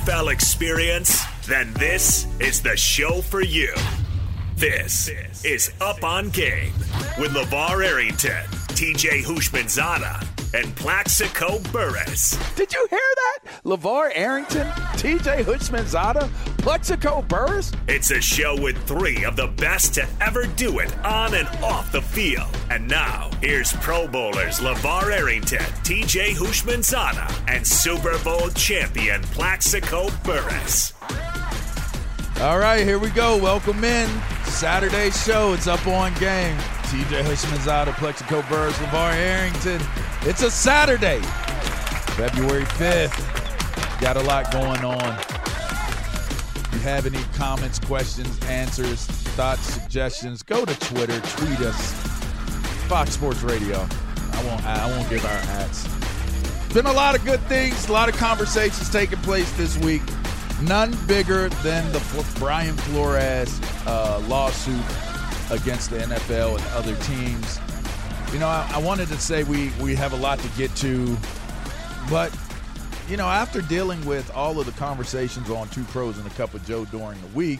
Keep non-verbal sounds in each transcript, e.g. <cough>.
NFL experience? Then this is the show for you. This is Up on Game with LaVar Arrington, TJ Houshmandzadeh, and Plaxico Burress. Did you hear that? LaVar Arrington, TJ Houshmandzadeh, Plaxico Burress? It's a show with three of the best to ever do it on and off the field. And now, here's Pro Bowlers LaVar Arrington, TJ Houshmandzadeh, and Super Bowl champion Plaxico Burress. All right, here we go. Welcome in. Saturday show. It's up on game. TJ Houshmandzadeh, Plaxico Burress, LaVar Arrington. It's a Saturday, February 5th. Got a lot going on. You have any comments, questions, answers, thoughts, suggestions, go to Twitter, tweet us. Fox Sports Radio. I won't I won't give our hats. Been a lot of good things, a lot of conversations taking place this week. None bigger than the Brian Flores uh, lawsuit against the NFL and other teams. You know, I, I, wanted to say we we have a lot to get to, but you know, after dealing with all of the conversations on Two Pros and a Cup of Joe during the week,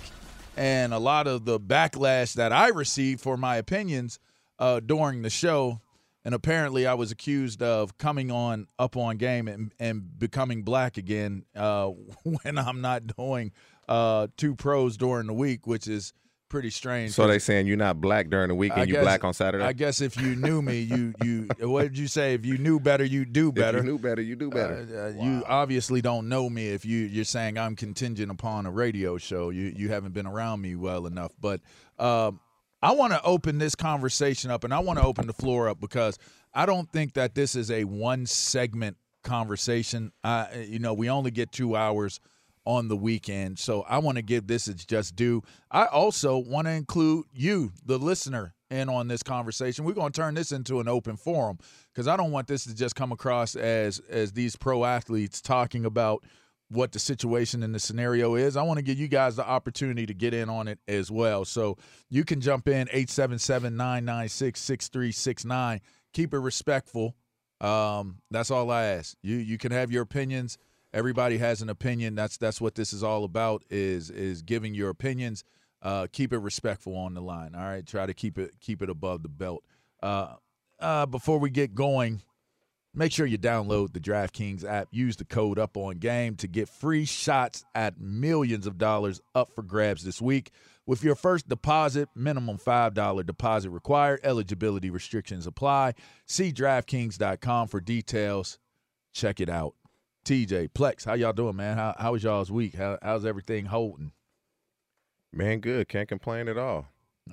and a lot of the backlash that I received for my opinions uh, during the show, and apparently I was accused of coming on up on game and, and becoming black again uh, <laughs> when I'm not doing uh, two pros during the week, which is pretty strange. So they saying you're not black during the week and you black on Saturday? I guess if you knew me, you you what did you say? If you knew better, you do better. If you knew better, you do better. Uh, uh, wow. You obviously don't know me if you you're saying I'm contingent upon a radio show. You you haven't been around me well enough, but. Um, I want to open this conversation up and I want to open the floor up because I don't think that this is a one segment conversation. Uh, you know, we only get two hours on the weekend. So I want to give this its just due. I also want to include you, the listener, in on this conversation. We're going to turn this into an open forum because I don't want this to just come across as as these pro athletes talking about what the situation and the scenario is. I want to give you guys the opportunity to get in on it as well. So you can jump in 877 996 6369. Keep it respectful. Um, that's all I ask. You you can have your opinions. Everybody has an opinion. That's that's what this is all about is is giving your opinions. Uh, keep it respectful on the line. All right. Try to keep it keep it above the belt. Uh, uh, before we get going, Make sure you download the DraftKings app. Use the code up on game to get free shots at millions of dollars up for grabs this week. With your first deposit, minimum $5 deposit required. Eligibility restrictions apply. See DraftKings.com for details. Check it out. TJ, Plex, how y'all doing, man? How, how was y'all's week? How, how's everything holding? Man, good. Can't complain at all.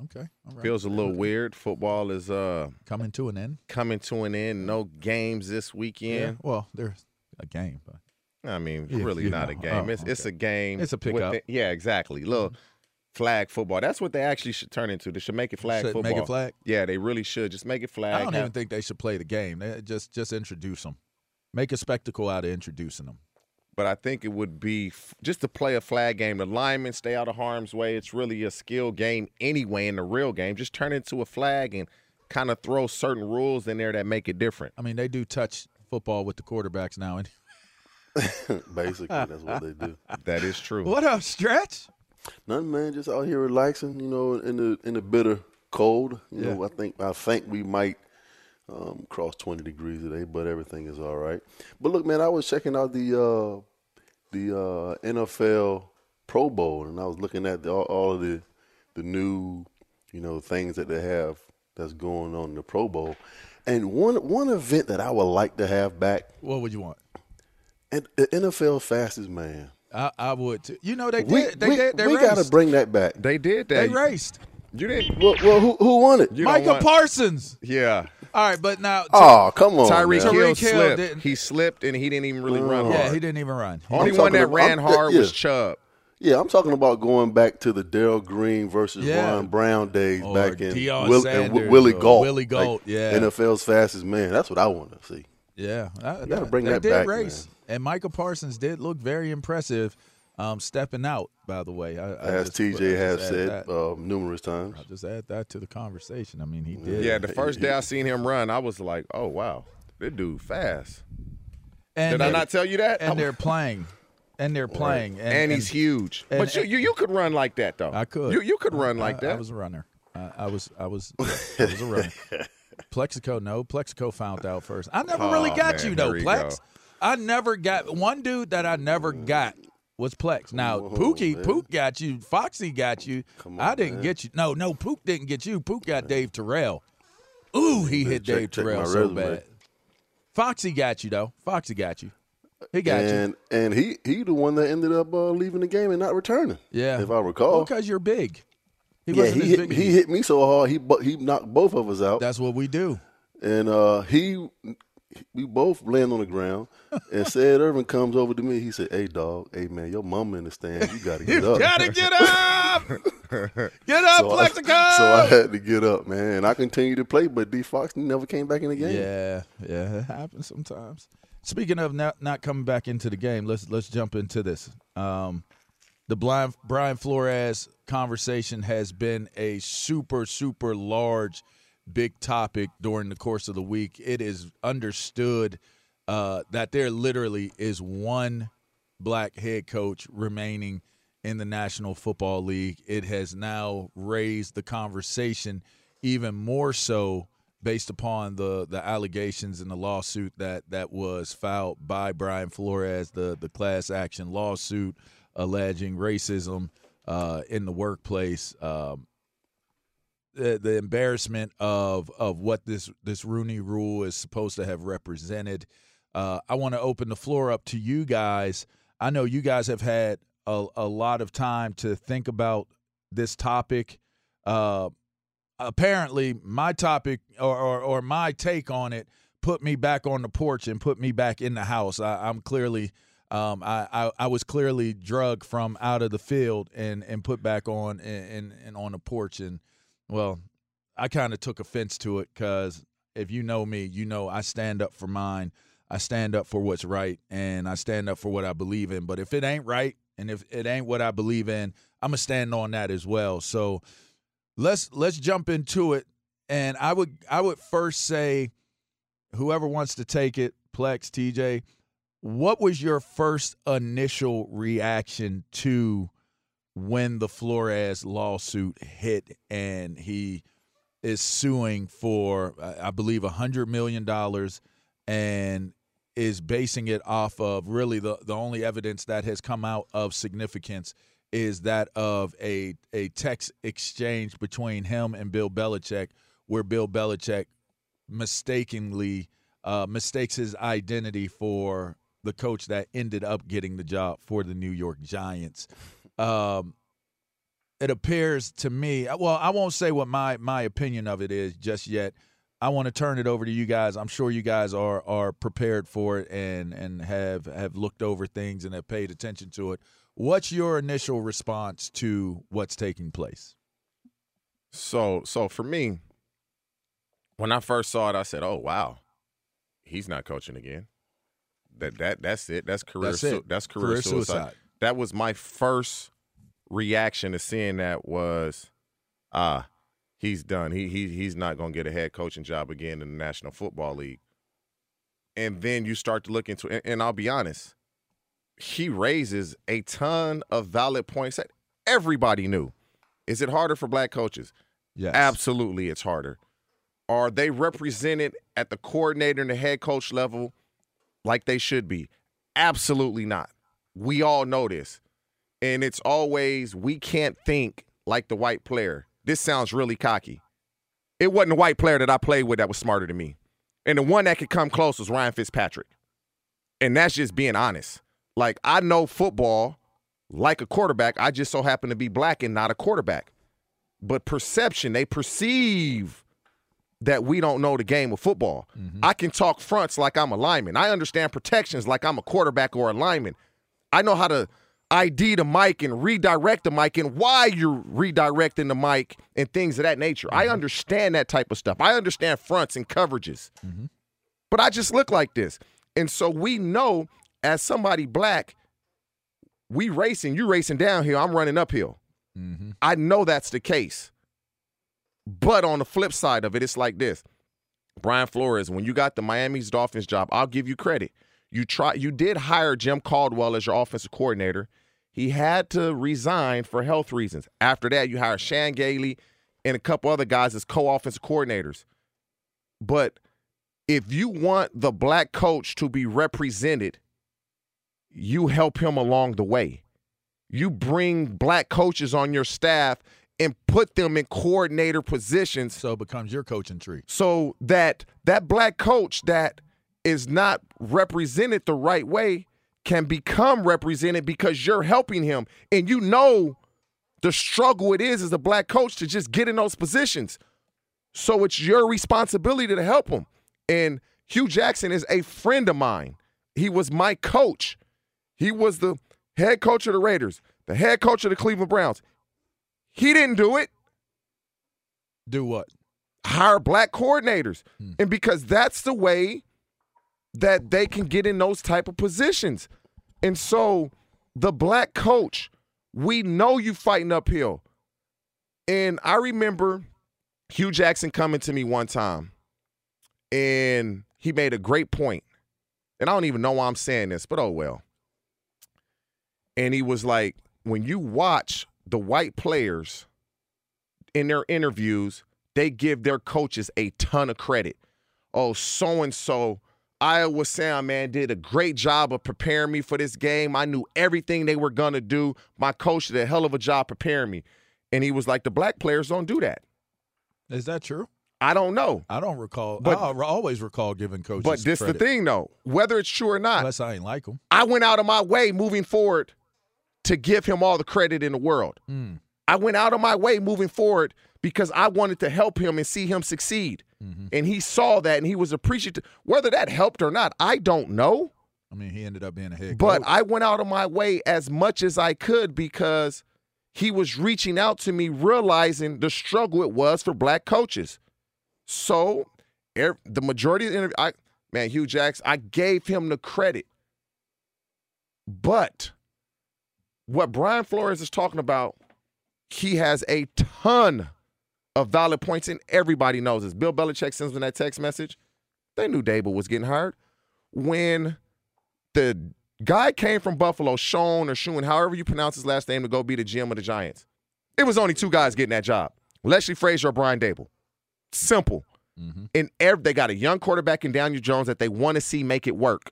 Okay. Feels a little weird. Football is uh coming to an end. Coming to an end. No games this weekend. Yeah, well, there's a game, but I mean, yeah, really not know. a game. Oh, it's okay. it's a game. It's a pickup. yeah, exactly. Little mm-hmm. flag football. That's what they actually should turn into. They should make it flag should football. Make it flag. Yeah, they really should. Just make it flag. I don't even think they should play the game. They just just introduce them. Make a spectacle out of introducing them but I think it would be f- just to play a flag game. The linemen stay out of harm's way. It's really a skill game anyway in the real game. Just turn it into a flag and kind of throw certain rules in there that make it different. I mean, they do touch football with the quarterbacks now. And <laughs> <laughs> Basically, that's what they do. <laughs> That is true. What up, Stretch? Nothing, man. Just out here relaxing. You know, in the in the bitter cold. You yeah. know, I think I think we might um, cross 20 degrees today, but everything is all right. But look, man, I was checking out the uh, the uh, NFL Pro Bowl, and I was looking at the, all, all, of the the new, you know, things that they have that's going on in the Pro Bowl. And one one event that I would like to have back. What would you want? And the NFL fastest man. I, I would too. You know they we, did. They we, did. They we got to bring that back. They did. That. They raced. You didn't. Well, well who, who won it? You Micah Parsons. Yeah. All right, but now. Oh, come on. Tyreek Hill, Hill slipped. didn't- He slipped and he didn't even really run hard. Yeah, he didn't even run. Only I'm one that talking ran about- hard yeah. was Chubb. Yeah, I'm talking about going back to the Darrell Green versus Yeah. Ron Brown days Or back in Deion Will, and Sanders Wi- Willie or Gault. Willie Gault, like yeah. NFL's fastest man. That's what I want to see. Yeah, I, gotta bring they that did back, race, and Michael Parsons did look very impressive, um, stepping out. By the way, I, I As TJ just has said that. uh, numerous times. I'll just add that to the conversation. I mean, he did. Yeah, the first day I seen him run, I was like, "Oh wow, this dude fast." and Did I they're- not tell you that? And they're playing and they're playing, and, and, he's huge. and- but you, you you could run like that though. I could. You you could run like that. I was a runner. I, I was I was <laughs> I was a runner. Plaxico, no. Plaxico found out first. I never really Oh, got man, you though, Plex. go. I never got one dude that I never got was Plex. Now Whoa, Pookie, man. Pook got you. Foxy got you. Come I didn't man. get you. No, no, Pook didn't get you. Pook got Dave Terrell. Ooh, he hit check- Dave check Terrell so resume. bad. Foxy got you though. Foxy got you. He got you. and and he he the one that ended up uh, leaving the game and not returning. Yeah, if I recall. because you're big. He yeah, he hit, he hit me so hard he he knocked both of us out, That's what we do. and uh, he we both land on the ground. and said Irvin comes over to me. He said, "Hey dog, hey man, your mama in the stands. You got to get <laughs> up." You gotta get up! <laughs> get up, So I- Plaxico! So I had to get up, man. And I continued to play, but D Fox never came back in the game. Yeah, yeah, it happens sometimes. Speaking of not not coming back into the game, let's let's jump into this. Um, the blind Brian Flores conversation has been a super super large, big topic during the course of the week. It is understood uh, that there literally is one black head coach remaining in the National Football League. It has now raised the conversation even more so based upon the the allegations and the lawsuit that that was filed by Brian Flores, the the class action lawsuit alleging racism uh, in the workplace. Um, the, the embarrassment of of what this this Rooney Rule is supposed to have represented. Uh, I want to open the floor up to you guys. I know you guys have had a, a lot of time to think about this topic. Uh, apparently, my topic or, or or my take on it put me back on the porch and put me back in the house. I, I'm clearly. Um, I, I, I was clearly drugged from out of the field and, and put back on and, and, and on the porch and well, I kind of took offense to it because if you know me, you know I stand up for mine. I stand up for what's right and I stand up for what I believe in. But if it ain't right and if it ain't what I believe in, I'm gonna stand on that as well. So let's let's jump into it. And I would I would first say, whoever wants to take it, Plex, TJ, what was your first initial reaction to when the Flores lawsuit hit and he is suing for, I believe, a hundred million dollars, and is basing it off of really the the only evidence that has come out of significance is that of a a text exchange between him and Bill Belichick, where Bill Belichick mistakenly uh, mistakes his identity for the coach that ended up getting the job for the New York Giants. Um, it appears to me well i won't say what my my opinion of it is just yet i want to turn it over to you guys i'm sure you guys are are prepared for it and and have have looked over things and have paid attention to it what's your initial response to what's taking place So so for me, when I first saw it, I said, "Oh wow, he's not coaching again." That that that's it. That's career. That's That's, it. that's career, Career suicide. suicide. That was my first reaction to seeing that was, ah, he's done. He he he's not going to get a head coaching job again in the National Football League. And then you start to look into, and, and I'll be honest, he raises a ton of valid points that everybody knew. Is it harder for black coaches? yes Absolutely, it's harder. Are they represented at the coordinator and the head coach level like they should be? Absolutely not. We all know this. And it's always, we can't think like the white player. This sounds really cocky. It wasn't a white player that I played with that was smarter than me. And the one that could come close was Ryan Fitzpatrick. And that's just being honest. Like, I know football like a quarterback. I just so happen to be black and not a quarterback but perception, they perceive that we don't know the game of football. Mm-hmm. I can talk fronts like I'm a lineman. I understand protections like I'm a quarterback or a lineman. I know how to ID the mic and redirect the mic and why you're redirecting the mic and things of that nature. I mm-hmm. understand that type of stuff. I understand fronts and coverages. Mm-hmm. But I just look like this. And so we know as somebody black, we racing, you racing downhill, I'm running uphill. Mm-hmm. I know that's the case. But on the flip side of it, it's like this. Brian Flores, when you got the Miami's Dolphins job, I'll give you credit. You try you did hire Jim Caldwell as your offensive coordinator. He had to resign for health reasons. After that, you hire Chan Gailey and a couple other guys as co-offensive coordinators. But if you want the black coach to be represented, you help him along the way. You bring black coaches on your staff and put them in coordinator positions So it becomes your coaching tree. so that that black coach that is not represented the right way can become represented because you're helping him. And you know the struggle it is as a black coach to just get in those positions. So it's your responsibility to help him. And hue jackson is a friend of mine. He was my coach. He was the head coach of the raiders the head coach of the cleveland browns. He didn't do it. Do what? hire black coordinators. Hmm. And because that's the way that they can get in those type of positions and so the black coach we know you fighting uphill and i remember hue jackson coming to me one time and he made a great point. and i don't even know why i'm saying this but oh well and he was like when you watch the white players in their interviews, they give their coaches a ton of credit. Oh, so and so, Iowa Sound, man, did a great job of preparing me for this game. I knew everything they were going to do. My coach did a hell of a job preparing me. And he was like, the black players don't do that. Is that true? I don't know. I don't recall. But- I always recall giving coaches. But this credit, the thing, though. Whether it's true or not, Unless I ain't like them. I went out of my way moving forward to give him all the credit in the world. Mm. I went out of my way moving forward because I wanted to help him and see him succeed. Mm-hmm. And he saw that and he was appreciative. Whether that helped or not, I don't know. I mean, he ended up being a head But coach. I went out of my way as much as I could because he was reaching out to me, realizing the struggle it was for black coaches. So, er- the majority of the interview, I, man, Hue Jackson, I gave him the credit. But what Brian Flores is talking about, he has a ton of valid points, and everybody knows this. Bill Belichick sends them that text message. They knew Daboll was getting hired. When the guy came from Buffalo, Sean or Shoon, however you pronounce his last name, to go be the GM of the Giants. It was only two guys getting that job: Leslie Frazier or Brian Daboll. Simple. Mm-hmm. And ev- they got a young quarterback in Daniel Jones that they want to see make it work.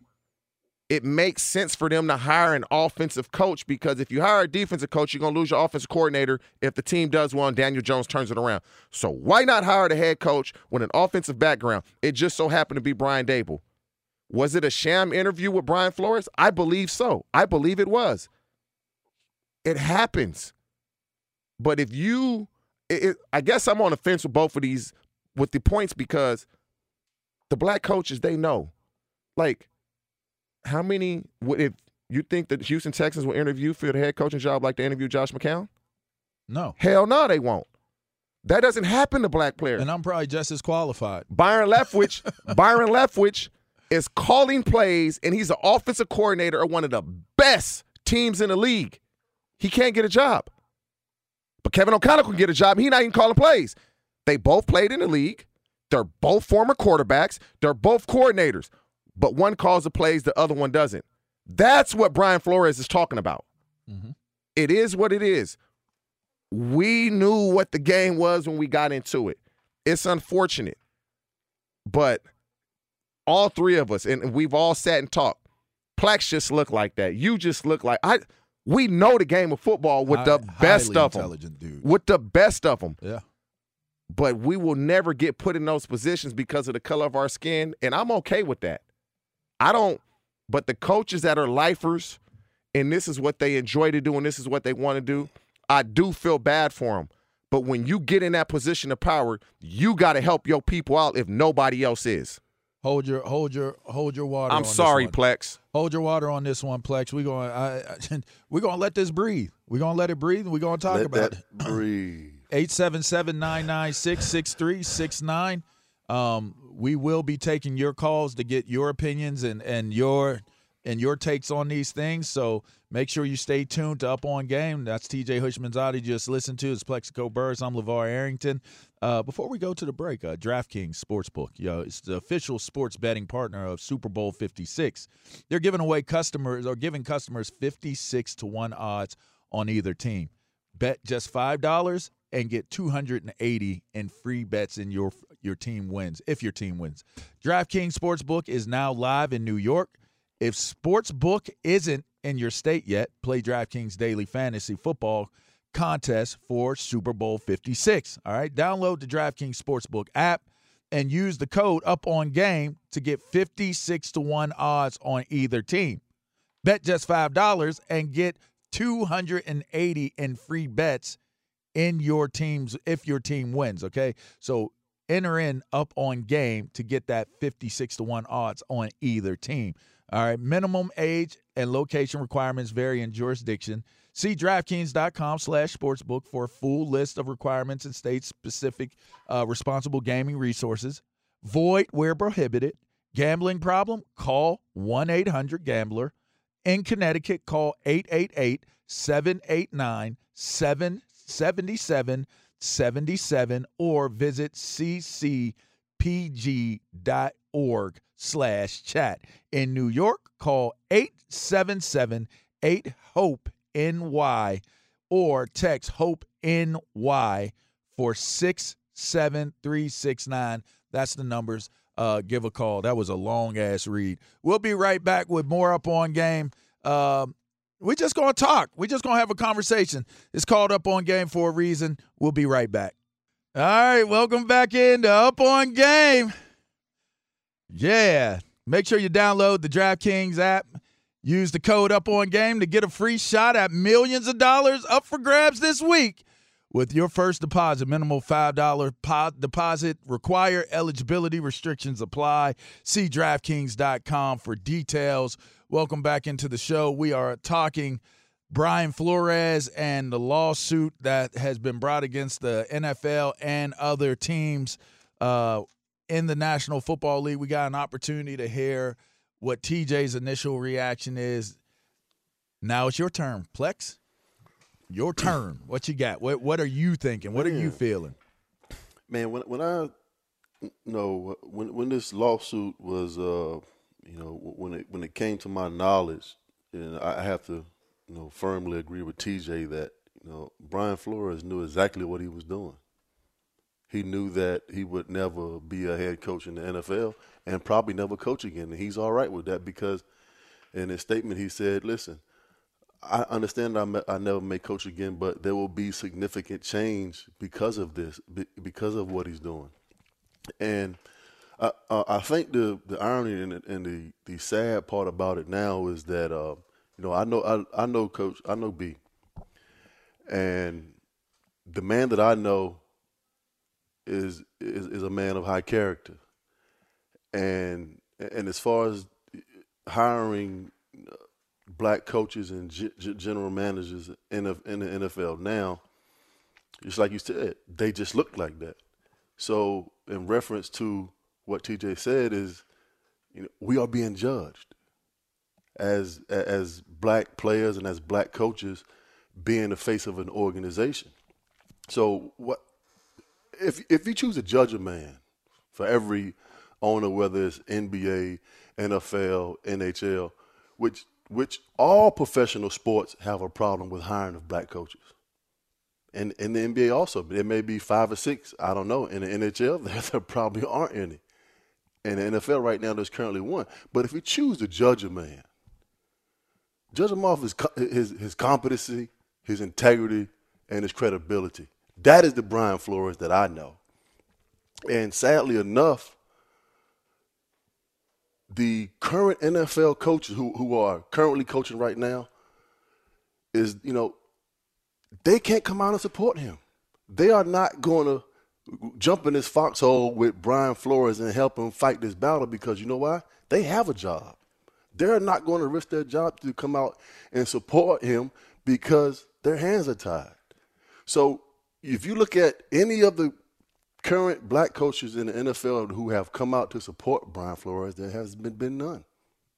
It makes sense for them to hire an offensive coach because if you hire a defensive coach, you're going to lose your offensive coordinator. If the team does and Daniel Jones turns it around. So why not hire the head coach with an offensive background? It just so happened to be Brian Daboll. Was it a sham interview with Brian Flores? I believe so. I believe it was. It happens. But if you, it, it- I guess I'm on the fence with both of these with the points because the black coaches they know, like, how many would if you think that Houston Texans will interview for the head coaching job like they interview Josh McCown? no. Hell no, they won't. That doesn't happen to black players. And I'm probably just as qualified. Byron Leftwich, <laughs> Byron Leftwich is calling plays, and he's an offensive coordinator of one of the best teams in the league. He can't get a job. But Kevin O'Connell can get a job. He's not even calling plays. They both played in the league. They're both former quarterbacks. They're both coordinators. But one calls the plays, the other one doesn't. That's what Brian Flores is talking about. It is what it is. We knew what the game was when we got into it. It's unfortunate. But all three of us, and we've all sat and talked. Plex just look like that. You just look like I. We know the game of football with the best of them. dude. With the best of them, Yeah. but we will never get put in those positions because of the color of our skin, and I'm okay with that. I don't. But the coaches that are lifers, and this is what they enjoy to do, and this is what they want to do, I do feel bad for them. But when you get in that position of power, you got to help your people out if nobody else is. Hold your hold your hold your water. I'm on this sorry, one. Plex. Hold your water on this one, Plex. We're going. I, I, we're going to let this breathe. We're going to let it breathe, and we're going to talk Let about that it. breathe. <laughs> 877-996-6369. Um, we will be taking your calls to get your opinions and and your and your takes on these things. So make sure you stay tuned to Up on Game. That's TJ Houshmandzadeh just listened to. It's Plaxico Burress. I'm LaVar Arrington. Uh, before we go to the break, uh, DraftKings Sportsbook, you know, it's the official sports betting partner of Super Bowl 56. They're giving away customers or giving customers 56 to 1 odds on either team. Bet just $5 and get 280 in free bets in your your team wins if your team wins. DraftKings Sportsbook is now live in New York. If Sportsbook isn't in your state yet, play DraftKings Daily Fantasy Football contest for Super Bowl 56. All right, download the DraftKings Sportsbook app and use the code up on game to get 56 to 1 odds on either team. Bet just $5 and get 280 in free bets in your teams if your team wins, okay? So enter in up on game to get that 56 to 1 odds on either team. All right, minimum age and location requirements vary in jurisdiction. See DraftKings.com slash sportsbook for a full list of requirements and state-specific uh, responsible gaming resources. Void where prohibited. Gambling problem? Call 1-800-GAMBLER. In Connecticut, call 888-789-7777 or visit ccpg.org slash chat. In New York, call 877-8-HOPE NY or text Hope NY for 67369. That's the numbers. Uh, give a call. That was a long ass read. We'll be right back with more up on game. Uh, we're just going to talk. We're just going to have a conversation. It's called Up on Game for a reason. We'll be right back. All right, welcome back into Up on Game. Yeah, make sure you download the DraftKings app Use the code up on game to get a free shot at millions of dollars up for grabs this week with your first deposit. Minimal $5 po- deposit require eligibility restrictions apply. See DraftKings.com for details. Welcome back into the show. We are talking Brian Flores and the lawsuit that has been brought against the NFL and other teams uh, in the National Football League. We got an opportunity to hear – what TJ's initial reaction is. Now it's your turn, Plex. Your turn. What you got? What What are you thinking? What Man. are you feeling? Man, when when I you know when when this lawsuit was uh you know when it when it came to my knowledge, and I have to you know firmly agree with TJ that you know Brian Flores knew exactly what he was doing. He knew that he would never be a head coach in the NFL and probably never coach again. And he's all right with that because in his statement he said, "Listen, I understand I, I never may coach again, but there will be significant change because of this, because of what he's doing." And I, I think the the irony and, the, and the the sad part about it now is that uh, you know I know I, I know Coach I know B, and the man that I know is is, is a man of high character, and and as far as hiring black coaches and g- general managers in the, in the NFL now, just like you said, they just look like that. So, in reference to what TJ said, is you know we are being judged as as black players and as black coaches being the face of an organization. So, what if if you choose to judge a man for every owner, whether it's NBA, NFL, NHL, which which all professional sports have a problem with hiring of black coaches. And in the NBA also, there may be five or six. I don't know. In the NHL, <laughs> there, there probably aren't any. In the NFL right now, there's currently one. But if you choose to judge a man, judge him off his his, his competency, his integrity, and his credibility. That is the Brian Flores that I know. And sadly enough, the current NFL coaches who, who are currently coaching right now is, you know, they can't come out and support him. They are not going to jump in this foxhole with Brian Flores and help him fight this battle because you know why? They have a job. They're not going to risk their job to come out and support him because their hands are tied. So if you look at any of the current black coaches in the NFL who have come out to support Brian Flores, there has been, been none.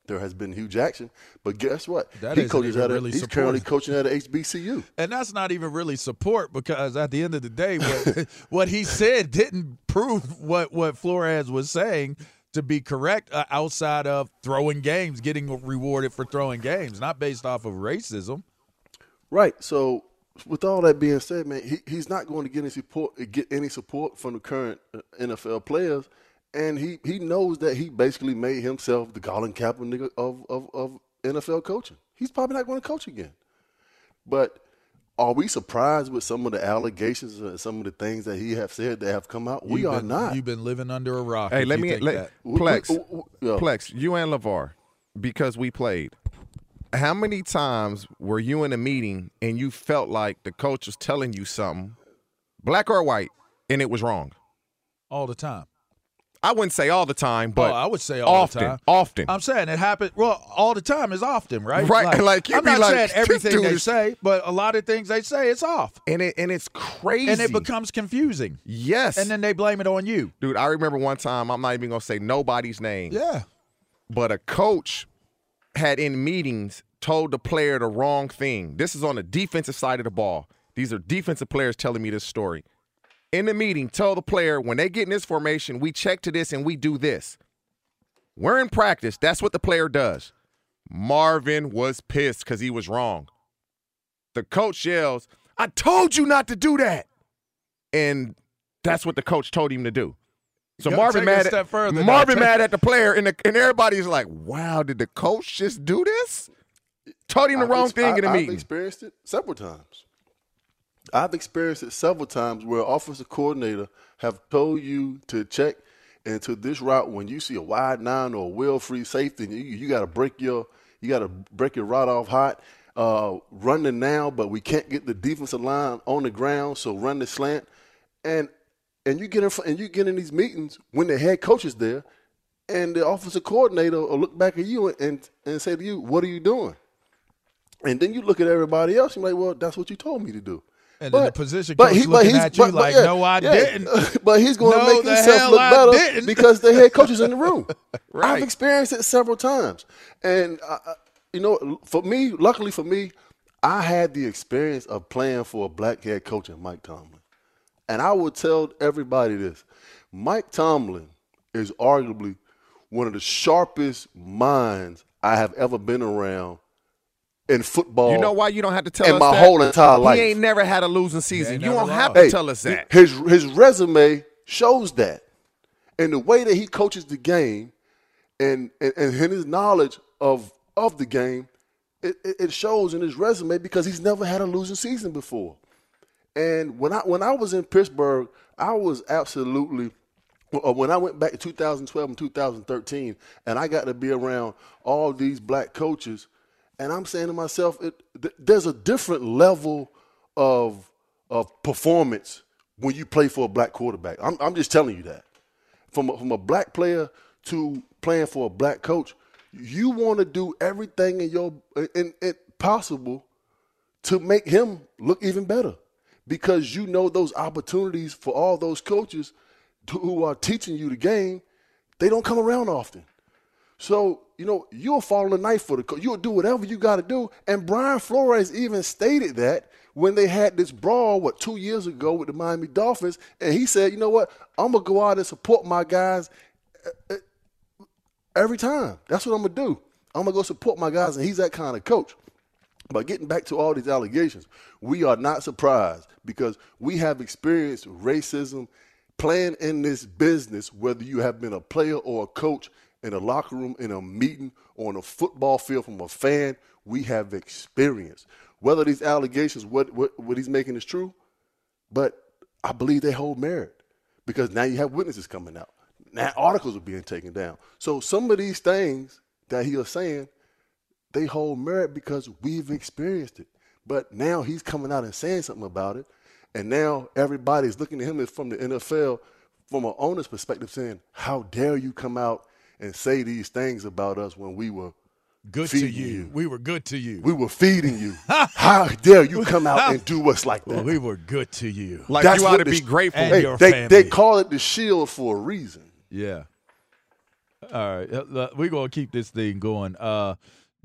there has been Hue Jackson, but guess what? That he coaches at a, he's currently coaching at HBCU. And that's not even really support because at the end of the day, what, <laughs> what he said didn't prove what, what Flores was saying to be correct uh, outside of throwing games, getting rewarded for throwing games, not based off of racism. Right. So, with all that being said, man, he, he's not going to get any support get any support from the current uh, NFL players, and he, he knows that he basically made himself the Colin Kaepernick of, of of NFL coaching. He's probably not going to coach again. But are we surprised with some of the allegations and some of the things that he have said that have come out? we You've are been- not. You've been living under a rock. Hey, let me let. Plex, W- w- w- yeah. Plex, you and LaVar, because we played. How many times were you in a meeting and you felt like the coach was telling you something, black or white, and it was wrong? all the time. I wouldn't say all the time, but oh, I would say often, often. I'm saying it happens. Well, all the time is often, right? Right, like, you'd I'm be not like, saying everything they is-" say, but a lot of things they say it's off, and it and it's crazy. and it becomes confusing, yes. and then they blame it on you. dude, I remember one time. I'm not even gonna say nobody's name. Yeah. but a coach had in meetings told the player the wrong thing. This is on the defensive side of the ball. These are defensive players telling me this story. In the meeting, tell the player when they get in this formation, we check to this and we do this. We're in practice. That's what the player does. Marvin was pissed because he was wrong. The coach yells, I told you not to do that. And that's what the coach told him to do. So You gotta Marvin take it a mad step at further. Marvin Take- mad at the player, and the, and everybody's like, "Wow, did the coach just do this?" Told him the I've wrong ex- thing I, in the I've meeting. experienced it several times. I've experienced it several times where offensive coordinator have told you to check into this route when you see a wide nine or a wheel free safety, and you, you got to break your you got to break your route off hot. Uh, run the now, but we can't get the defensive line on the ground, so run the slant, and and you get in and you get in these meetings when the head coach is there, and the offensive coordinator will look back at you and and say to you, "What are you doing?" And then you look at everybody else, you're like, well, that's what you told me to do. And then the position coach looking he's- at you like, "No, I didn't." <laughs> but he's going to No, make himself look I better didn't. because the head coach is in the room. <laughs> Right. I've experienced it several times. And, uh, uh, you know, for me, luckily for me, I had the experience of playing for a black head coach in Mike Tomlin. And I will tell everybody this Mike Tomlin is arguably one of the sharpest minds I have ever been around in football. You know why you don't have to tell in us my that? whole entire life. He ain't never had a losing season. You don't have lost. to tell us that. His his resume shows that, and the way that he coaches the game, and and, and his knowledge of of the game, it, it it shows in his resume because he's never had a losing season before. And when I when I was in Pittsburgh, I was absolutely uh, when I went back to 2012 and 2013, and I got to be around all these black coaches, and I'm saying to myself, it, th- there's a different level of of performance when you play for a black quarterback. I'm, I'm just telling you that. From a, from a black player to playing for a black coach, you want to do everything in your in, in possible to make him look even better because you know those opportunities for all those coaches who are teaching you the game, they don't come around often. So, you know, you'll fall on the knife for the coach. You'll do whatever you got to do. And Brian Flores even stated that when they had this brawl, what, two years ago with the Miami Dolphins. And he said, you know what? I'm going to go out and support my guys uh, uh, every time. That's what I'm going to do. I'm going to go support my guys. And he's that kind of coach. But getting back to all these allegations, we are not surprised because we have experienced racism playing in this business, whether you have been a player or a coach in a locker room, in a meeting, or on a football field from a fan, we have experienced. Whether these allegations, what, what, what he's making is true, but I believe they hold merit because now you have witnesses coming out. Now articles are being taken down. So some of these things that he is saying, they hold merit because we've experienced it. But now he's coming out and saying something about it. And now everybody's looking at him from the NFL, from an owner's perspective, saying, How dare you come out and say these things about us when we were Good to you. you. We were good to you. we were feeding you. <laughs> How dare you come out and do us like that? we were good to you. Like That's you ought what to be grateful. And Hey, your they, family. they call it the shield for a reason. Yeah. All right, we're gonna keep this thing going. Uh,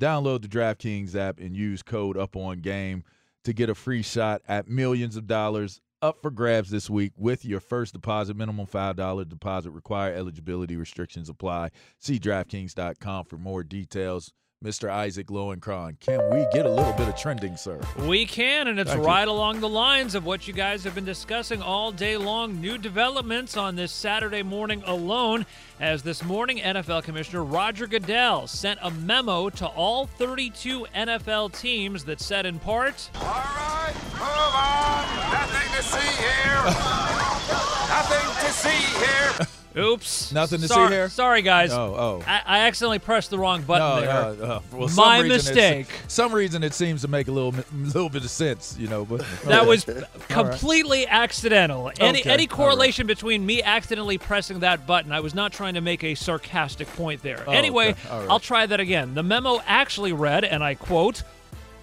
download the DraftKings app and use code Up On Game to get a free shot at millions of dollars up for grabs this week with your first deposit. Minimum $5 deposit required. Eligibility restrictions apply. See DraftKings.com for more details. Mr. Isaac Lowenkron, can we get a little bit of trending, sir? We can, and it's Thank right you. along the lines of what you guys have been discussing all day long. New developments on this Saturday morning alone, as this morning NFL Commissioner Roger Goodell sent a memo to all 32 NFL teams that said in part, All right, move on. Nothing to see here. <laughs> Nothing to see here. Oops. Nothing to sorry, see here. Sorry, guys. Oh, oh. I, I accidentally pressed the wrong button no, there. Uh, uh, well, My mistake. Some reason it seems to make a little, little bit of sense, you know. But <laughs> that was completely right. accidental. Any okay. any correlation right. between me accidentally pressing that button? I was not trying to make a sarcastic point there. Oh, anyway, okay. right. I'll try that again. The memo actually read, and I quote.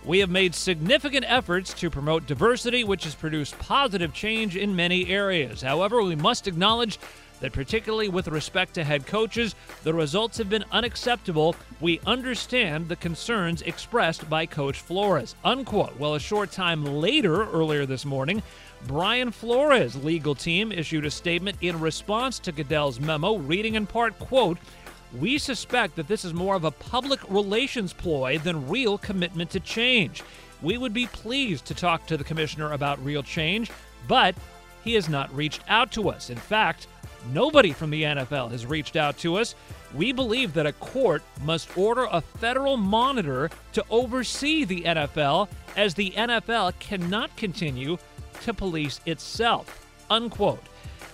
We have made significant efforts to promote diversity, which has produced positive change in many areas. However, we must acknowledge that, particularly with respect to head coaches, the results have been unacceptable. We understand the concerns expressed by Coach Flores. Unquote. Well, a short time later, earlier this morning, Brian Flores' legal team issued a statement in response to Goodell's memo, reading in part, quote, we suspect that this is more of a public relations ploy than real commitment to change. We would be pleased to talk to the commissioner about real change, but he has not reached out to us. In fact, Nobody from the NFL has reached out to us. We believe that a court must order a federal monitor to oversee the NFL as the NFL cannot continue to police itself. Unquote.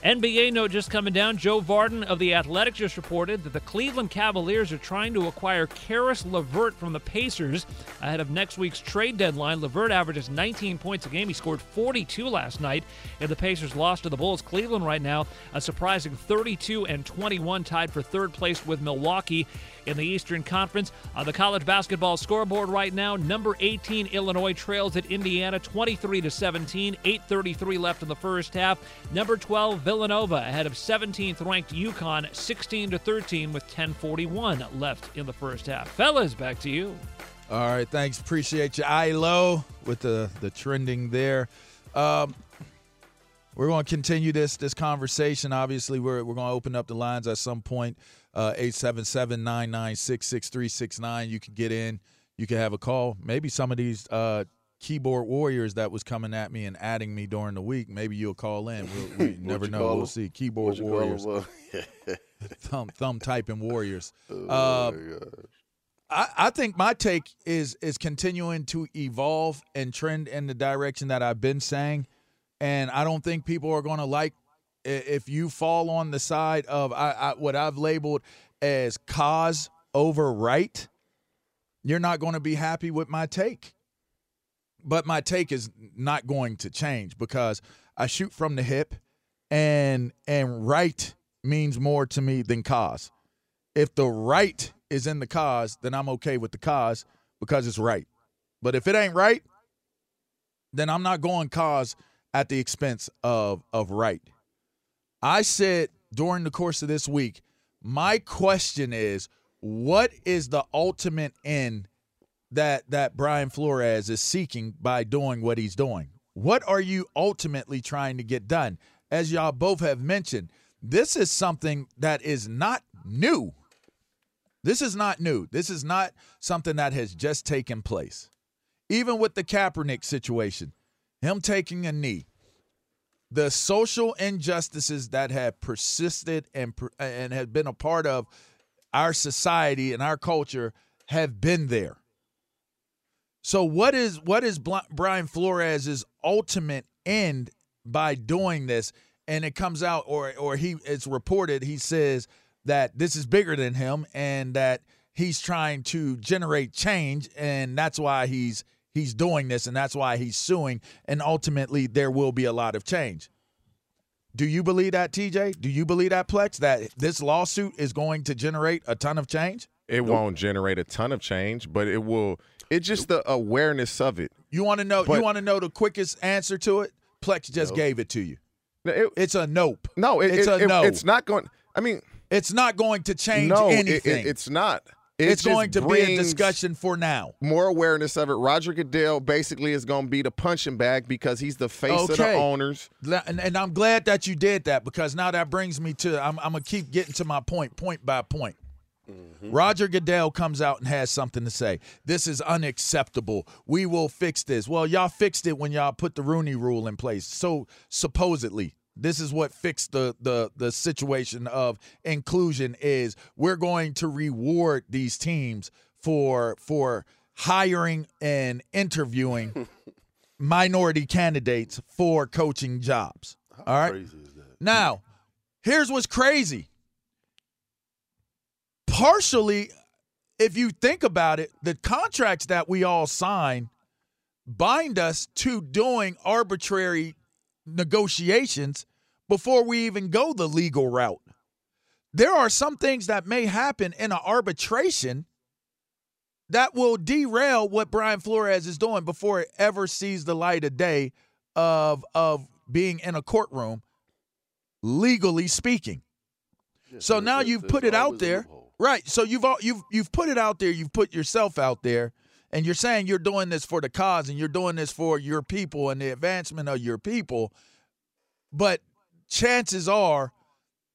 NBA note just coming down. Joe Vardon of The Athletic just reported that the Cleveland Cavaliers are trying to acquire Caris LeVert from the Pacers ahead of next week's trade deadline. LeVert averages 19 points a game. He scored 42 last night, and the Pacers lost to the Bulls. Cleveland right now, a surprising 32 and 21, tied for third place with Milwaukee in the Eastern Conference. On the college basketball scoreboard right now, number 18 Illinois trails at Indiana 23 to 17, 8:33 left in the first half. Number 12 Villanova ahead of 17th ranked UConn 16 to 13 with 10:41 left in the first half. Fellas, back to you. All right, thanks. Appreciate you, I low with the the trending there. Um, we're going to continue this this conversation. Obviously, we're we're going to open up the lines at some point. Uh, eight seven seven nine nine six six three six nine. You can get in. You can have a call. Maybe some of these uh, keyboard warriors that was coming at me and adding me during the week. Maybe you'll call in. We'll, we <laughs> never know. We'll them? see. Keyboard warriors. <laughs> <laughs> thumb thumb typing warriors. Oh uh, I, I think my take is is continuing to evolve and trend in the direction that I've been saying, and I don't think people are going to like if you fall on the side of I, I, what I've labeled as cause over right, you're not going to be happy with my take. But my take is not going to change because I shoot from the hip, and and right means more to me than cause. If the right is in the cause, then I'm okay with the cause because it's right. But if it ain't right, then I'm not going cause at the expense of of right. I said during the course of this week, my question is, what is the ultimate end that that Brian Flores is seeking by doing what he's doing? What are you ultimately trying to get done? As y'all both have mentioned, this is something that is not new. This is not new. This is not something that has just taken place. Even with the Kaepernick situation, him taking a knee, the social injustices that have persisted and and have been a part of our society and our culture have been there. So what is what is Brian Flores's ultimate end by doing this? And it comes out, or or he it's reported he says that this is bigger than him and that he's trying to generate change, and that's why he's he's doing this and that's why he's suing and ultimately there will be a lot of change. Do you believe that tj do you believe that plex that this lawsuit is going to generate a ton of change it nope. won't generate a ton of change but it will it's just the awareness of it you want to know but, you want to know the quickest answer to it plex just nope. gave it to you it, it's a nope no it, it's it, a no it's not going i mean It's not going to change no, anything. it- it's not. It it's going to be a discussion for now. More awareness of it. Roger Goodell basically is going to be the punching bag because he's the face of the owners. And, and I'm glad that you did that because now that brings me to I'm, I'm gonna keep getting to my point, point by point. Mm-hmm. Roger Goodell comes out and has something to say. This is unacceptable. We will fix this. Well, y'all fixed it when y'all put the Rooney Rule in place. So supposedly, this is what fixed the the the situation of inclusion. Is we're going to reward these teams for for hiring and interviewing <laughs> minority candidates for coaching jobs. All right. Crazy is that? Now, here's what's crazy. Partially, if you think about it, the contracts that we all sign bind us to doing arbitrary negotiations before we even go the legal route. There are some things that may happen in an arbitration that will derail what Brian Flores is doing before it ever sees the light of day of of being in a courtroom legally speaking. Yeah, So now you've put it out there. Right. So you've all, you've you've put it out there, you've put yourself out there and you're saying you're doing this for the cause and you're doing this for your people and the advancement of your people. But chances are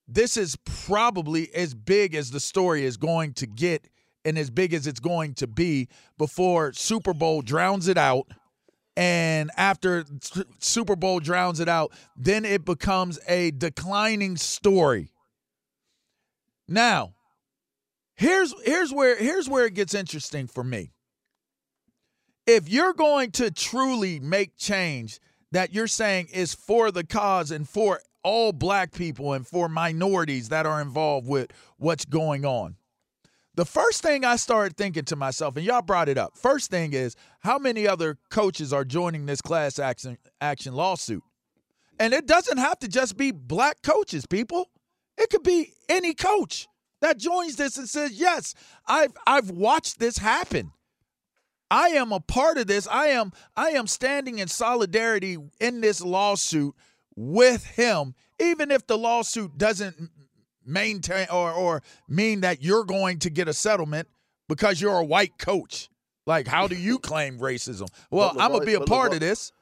this is probably as big as the story is going to get and as big as it's going to be before Super Bowl drowns it out. And after Super Bowl drowns it out, then it becomes a declining story. Now, here's here's where here's where it gets interesting for me. If you're going to truly make change that you're saying is for the cause and for all black people and for minorities that are involved with what's going on. The first thing I started thinking to myself, and y'all brought it up. First thing is how many other coaches are joining this class action action lawsuit? And it doesn't have to just be black coaches, people. It could be any coach that joins this and says, "Yes, I've I've watched this happen. I am a part of this. I am I am standing in solidarity in this lawsuit with him, even if the lawsuit doesn't maintain or or mean that you're going to get a settlement because you're a white coach. Like, how do you <laughs> claim racism? Well, But I'm gonna be a part of this.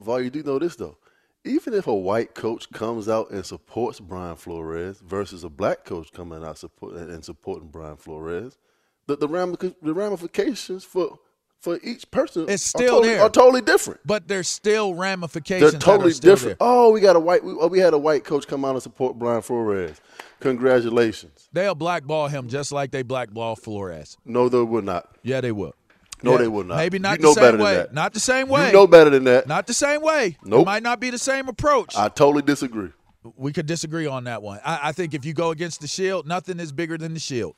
Val, you do know this though. Even if a white coach comes out and supports Brian Flores versus a black coach coming out support and supporting Brian Flores, the the, ramific- the ramifications for for each person It's are totally, are totally different. But there's still ramifications. They're totally still different. there. Oh, we got a white. We, oh, we had a white coach come out and support Brian Flores. Congratulations. They'll blackball him just like they blackball Flores. No, they will not. Yeah, they will. No, Yeah, they will not. Maybe not You the same way. Not the same way. You know better than that. Not the same way. It Nope. might not be the same approach. I totally disagree. we could disagree on that one. I, I think if you go against the shield, nothing is bigger than the shield.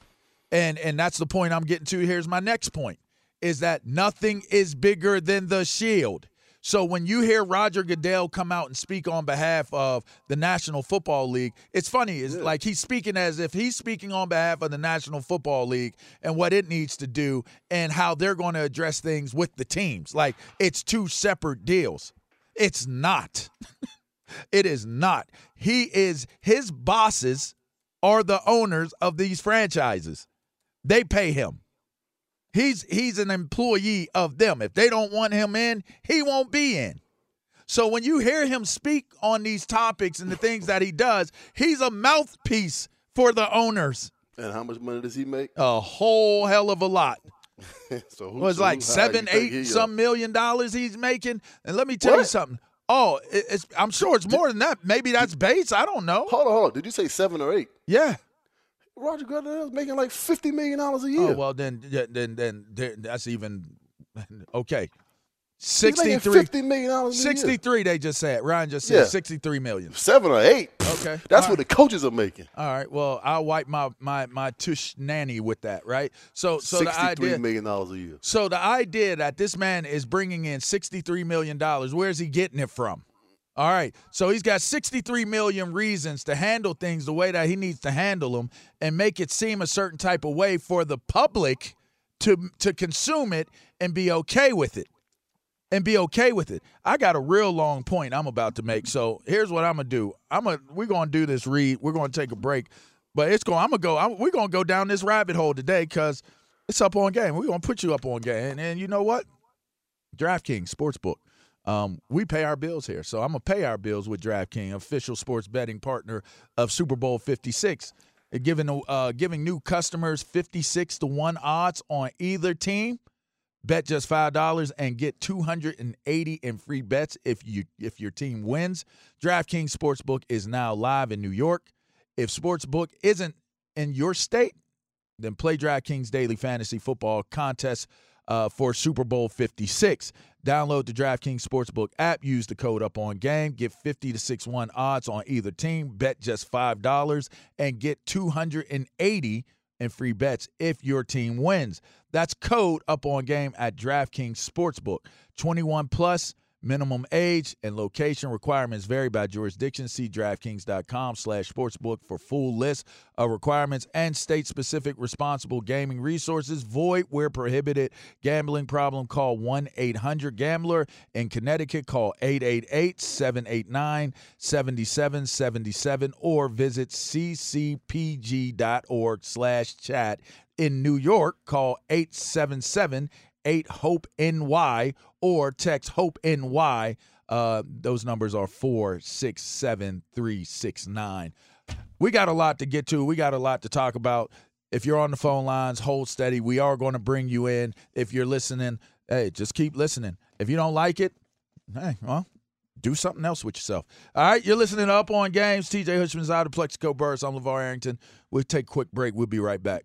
And and that's the point I'm getting to. Here's my next point. Is that nothing is bigger than the shield. So when you hear Roger Goodell come out and speak on behalf of the National Football League, it's funny. It's like he's speaking as if he's speaking on behalf of the National Football League and what it needs to do and how they're going to address things with the teams. Like it's two separate deals. It's not. <laughs> It is not. He is his bosses are the owners of these franchises. They pay him. He's he's an employee of them. If they don't want him in, he won't be in. So when you hear him speak on these topics and the things that he does, he's a mouthpiece for the owners. And how much money does he make? A whole hell of a lot. <laughs> so who, It was so like seven, eight, some million dollars he's making. And let me tell you something. Oh, it's, I'm sure it's more than that. Maybe that's base. I don't know. Hold on, hold on. Did you say seven or eight? Yeah. Roger Goodell's making like fifty million dollars a oh, year. Oh well, then then then, then that's even <laughs> okay. He's 63, fifty million dollars a year. 63 They just said. Ryan just said Yeah. million. Seven or eight. Okay. <laughs> That's All what the coaches are making. All right. Well, I'll wipe my my my tush nanny with that. Right. So so the idea. million dollars a year. So the idea that this man is bringing in sixty-three million dollars, where's he getting it from? All right, so he's got 63 million reasons to handle things the way that he needs to handle them and make it seem a certain type of way for the public to to consume it and be okay with it. And be okay with it. I got a real long point I'm about to make. So here's what I'm gonna do. I'm gonna we're gonna do this read. We're gonna take a break. But it's going. I'm gonna go. I'm, we're gonna go down this rabbit hole today because it's up on game. We're gonna put you up on game, and, and you know what? DraftKings Sportsbook. Um, we pay our bills here, so I'm gonna pay our bills with DraftKings, official sports betting partner of Super Bowl 56. Giving uh, giving new customers 56 to one odds on either team. Bet just five dollars and get 280 in free bets if you if your team wins. DraftKings Sportsbook is now live in New York. If Sportsbook isn't in your state, then play DraftKings Daily Fantasy Football Contest uh, for Super Bowl 56. Download the DraftKings Sportsbook app. Use the code up on game. Get 50 to 6 1 odds on either team. Bet just $5 and get 280 in free bets if your team wins. That's code up on game at DraftKings Sportsbook. 21 plus. Minimum age and location requirements vary by jurisdiction. See DraftKings.com slash sportsbook for full list of requirements and state-specific responsible gaming resources. Void where prohibited. Gambling problem, call 1-800-GAMBLER. In Connecticut, call 888-789-7777 or visit ccpg.org slash chat. In New York, call 877 8 Hope NY or text Hope NY. Uh, those numbers are 467369. We got a lot to get to. We got a lot to talk about. If you're on the phone lines, hold steady. We are going to bring you in. If you're listening, hey, just keep listening. If you don't like it, hey, well, do something else with yourself. All right, you're listening to Up on Games. TJ Hushman's out of Plaxico Burress. I'm LaVar Arrington. We'll take a quick break. We'll be right back.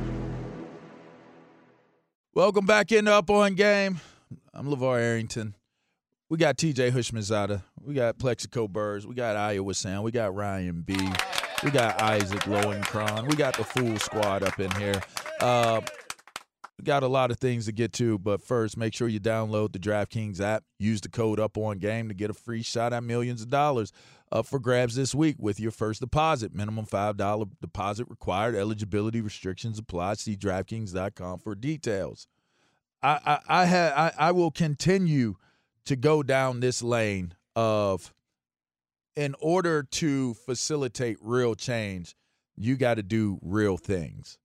Welcome back into Up on Game. I'm LaVar Arrington. We got TJ Houshmandzadeh. We got Plaxico Burress. We got Iowa Sound. We got Ryan B. We got Isaac Lowenkron. We got the full squad up in here. Uh, we got a lot of things to get to, but first, make sure you download the DraftKings app. Use the code Up On Game to get a free shot at millions of dollars up for grabs this week with your first deposit. Minimum $5 deposit required. Eligibility restrictions apply. See DraftKings.com for details. I I I, ha, I I will continue to go down this lane of in order to facilitate real change, you got to do real things.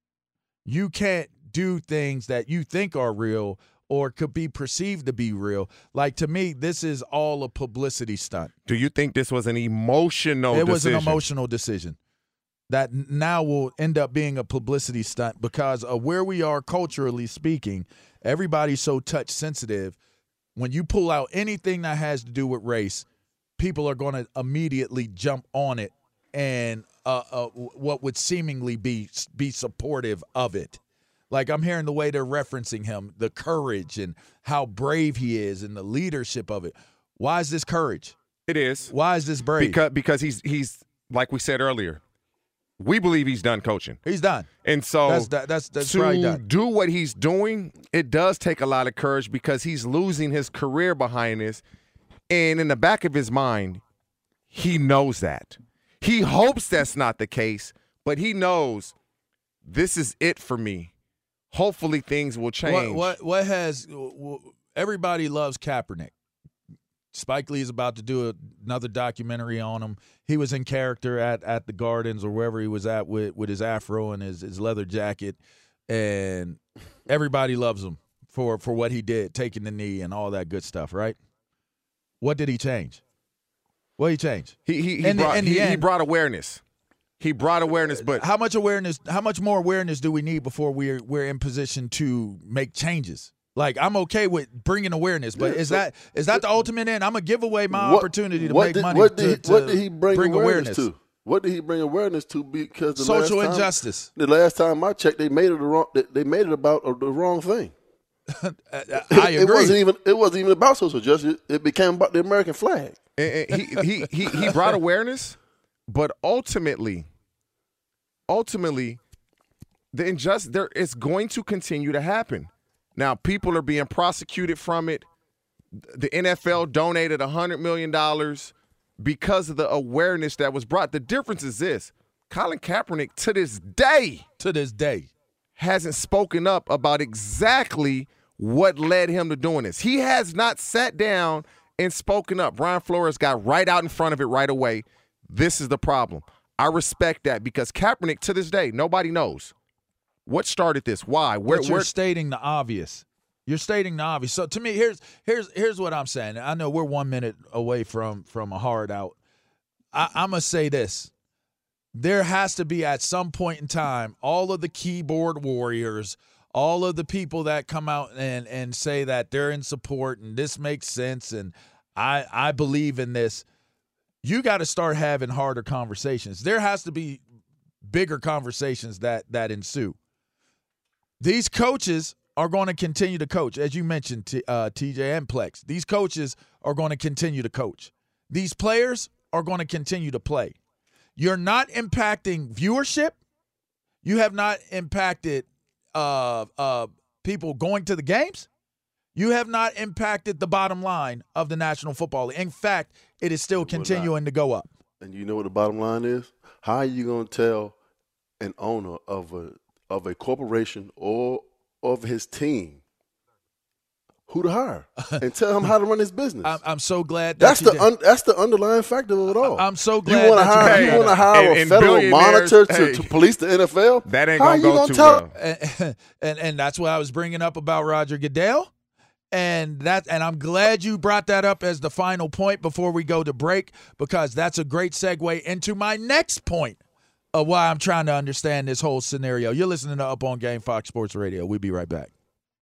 You can't do things that you think are real or could be perceived to be real. Like to me, this is all a publicity stunt. Do you think this was an emotional it decision? was an emotional decision that now will end up being a publicity stunt because of where we are culturally speaking. Everybody's so touch sensitive. When you pull out anything that has to do with race, people are going to immediately jump on it and uh, uh, what would seemingly be be supportive of it. Like I'm hearing the way they're referencing him, the courage and how brave he is and the leadership of it. Why is this courage? It is Why is this brave? because because he's he's like we said earlier. We believe he's done coaching, he's done. and so That's that, that's that's to do what he's doing, it does take a lot of courage because he's losing his career behind this. And in the back of his mind, he knows that. He hopes that's not the case, but he knows this is it for me. Hopefully things will change. What what what has everybody loves Kaepernick. Spike Lee is about to do another documentary on him. He was in character at, at the Gardens or wherever he was at with, with his afro and his, his leather jacket, and everybody loves him for for what he did, taking the knee and all that good stuff. Right? What did he change? What he change? He he he, brought, the he, he brought awareness. He brought awareness, but How much awareness? How much more awareness do we need before we're we're in position to make changes? Like I'm okay with bringing awareness, but is that is that the ultimate end? I'm gonna give away my What- opportunity to what make did, money. What did, he, to what did he bring, bring awareness, to? What did he bring awareness to? Because the Social last time, injustice. The last time I checked, they made it the wrong. They, made it about the wrong thing. <laughs> I agree. It wasn't even. It wasn't even about social justice. It became about the American flag. and- and he, he he he brought <laughs> awareness, but ultimately, ultimately, the injustice there is going to continue to happen. Now, people are being prosecuted from it. The NFL donated $100 million because of the awareness that was brought. The difference is this Colin Kaepernick, to this day, To this day. hasn't spoken up about exactly what led him to doing this. He has not sat down and spoken up. Brian Flores got right out in front of it right away. This is the problem. I respect that because Kaepernick, to this day, nobody knows what started this. Why? Where? but you're where stating the obvious. You're stating the obvious. So to me, here's here's here's what I'm saying. I know we're one minute away from from a hard out. I, I'm gonna say this. There has to be at some point in time all of the keyboard warriors, all of the people that come out and and say that they're in support and this makes sense and I I believe in this. You got to start having harder conversations. There has to be bigger conversations that that ensue these coaches are going to continue to coach, as you mentioned, T, uh, TJ and Plex. These coaches are going to continue to coach. These players are going to continue to play. You're not impacting viewership. You have not impacted uh, uh, people going to the games. You have not impacted the bottom line of the National Football League. In fact, it is still not. continuing to go up. And you know what the bottom line is? How are you going to tell an owner of a of a corporation or of his team who to hire <laughs> and tell him how to run his business? I'm, I'm so glad that that's you the did- un, that's the underlying factor of it all. I'm so glad you glad want to that you hire you want to hire And- a and federal monitor to, hey. to police the NFL. That ain't gonna go gonna too tell, well. and, <laughs> and and that's what I was bringing up about Roger Goodell. And that and I'm glad you brought that up as the final point before we go to break because that's a great segue into my next point of why I'm trying to understand this whole scenario. You're listening to Up on Game Fox Sports Radio. We'll be right back.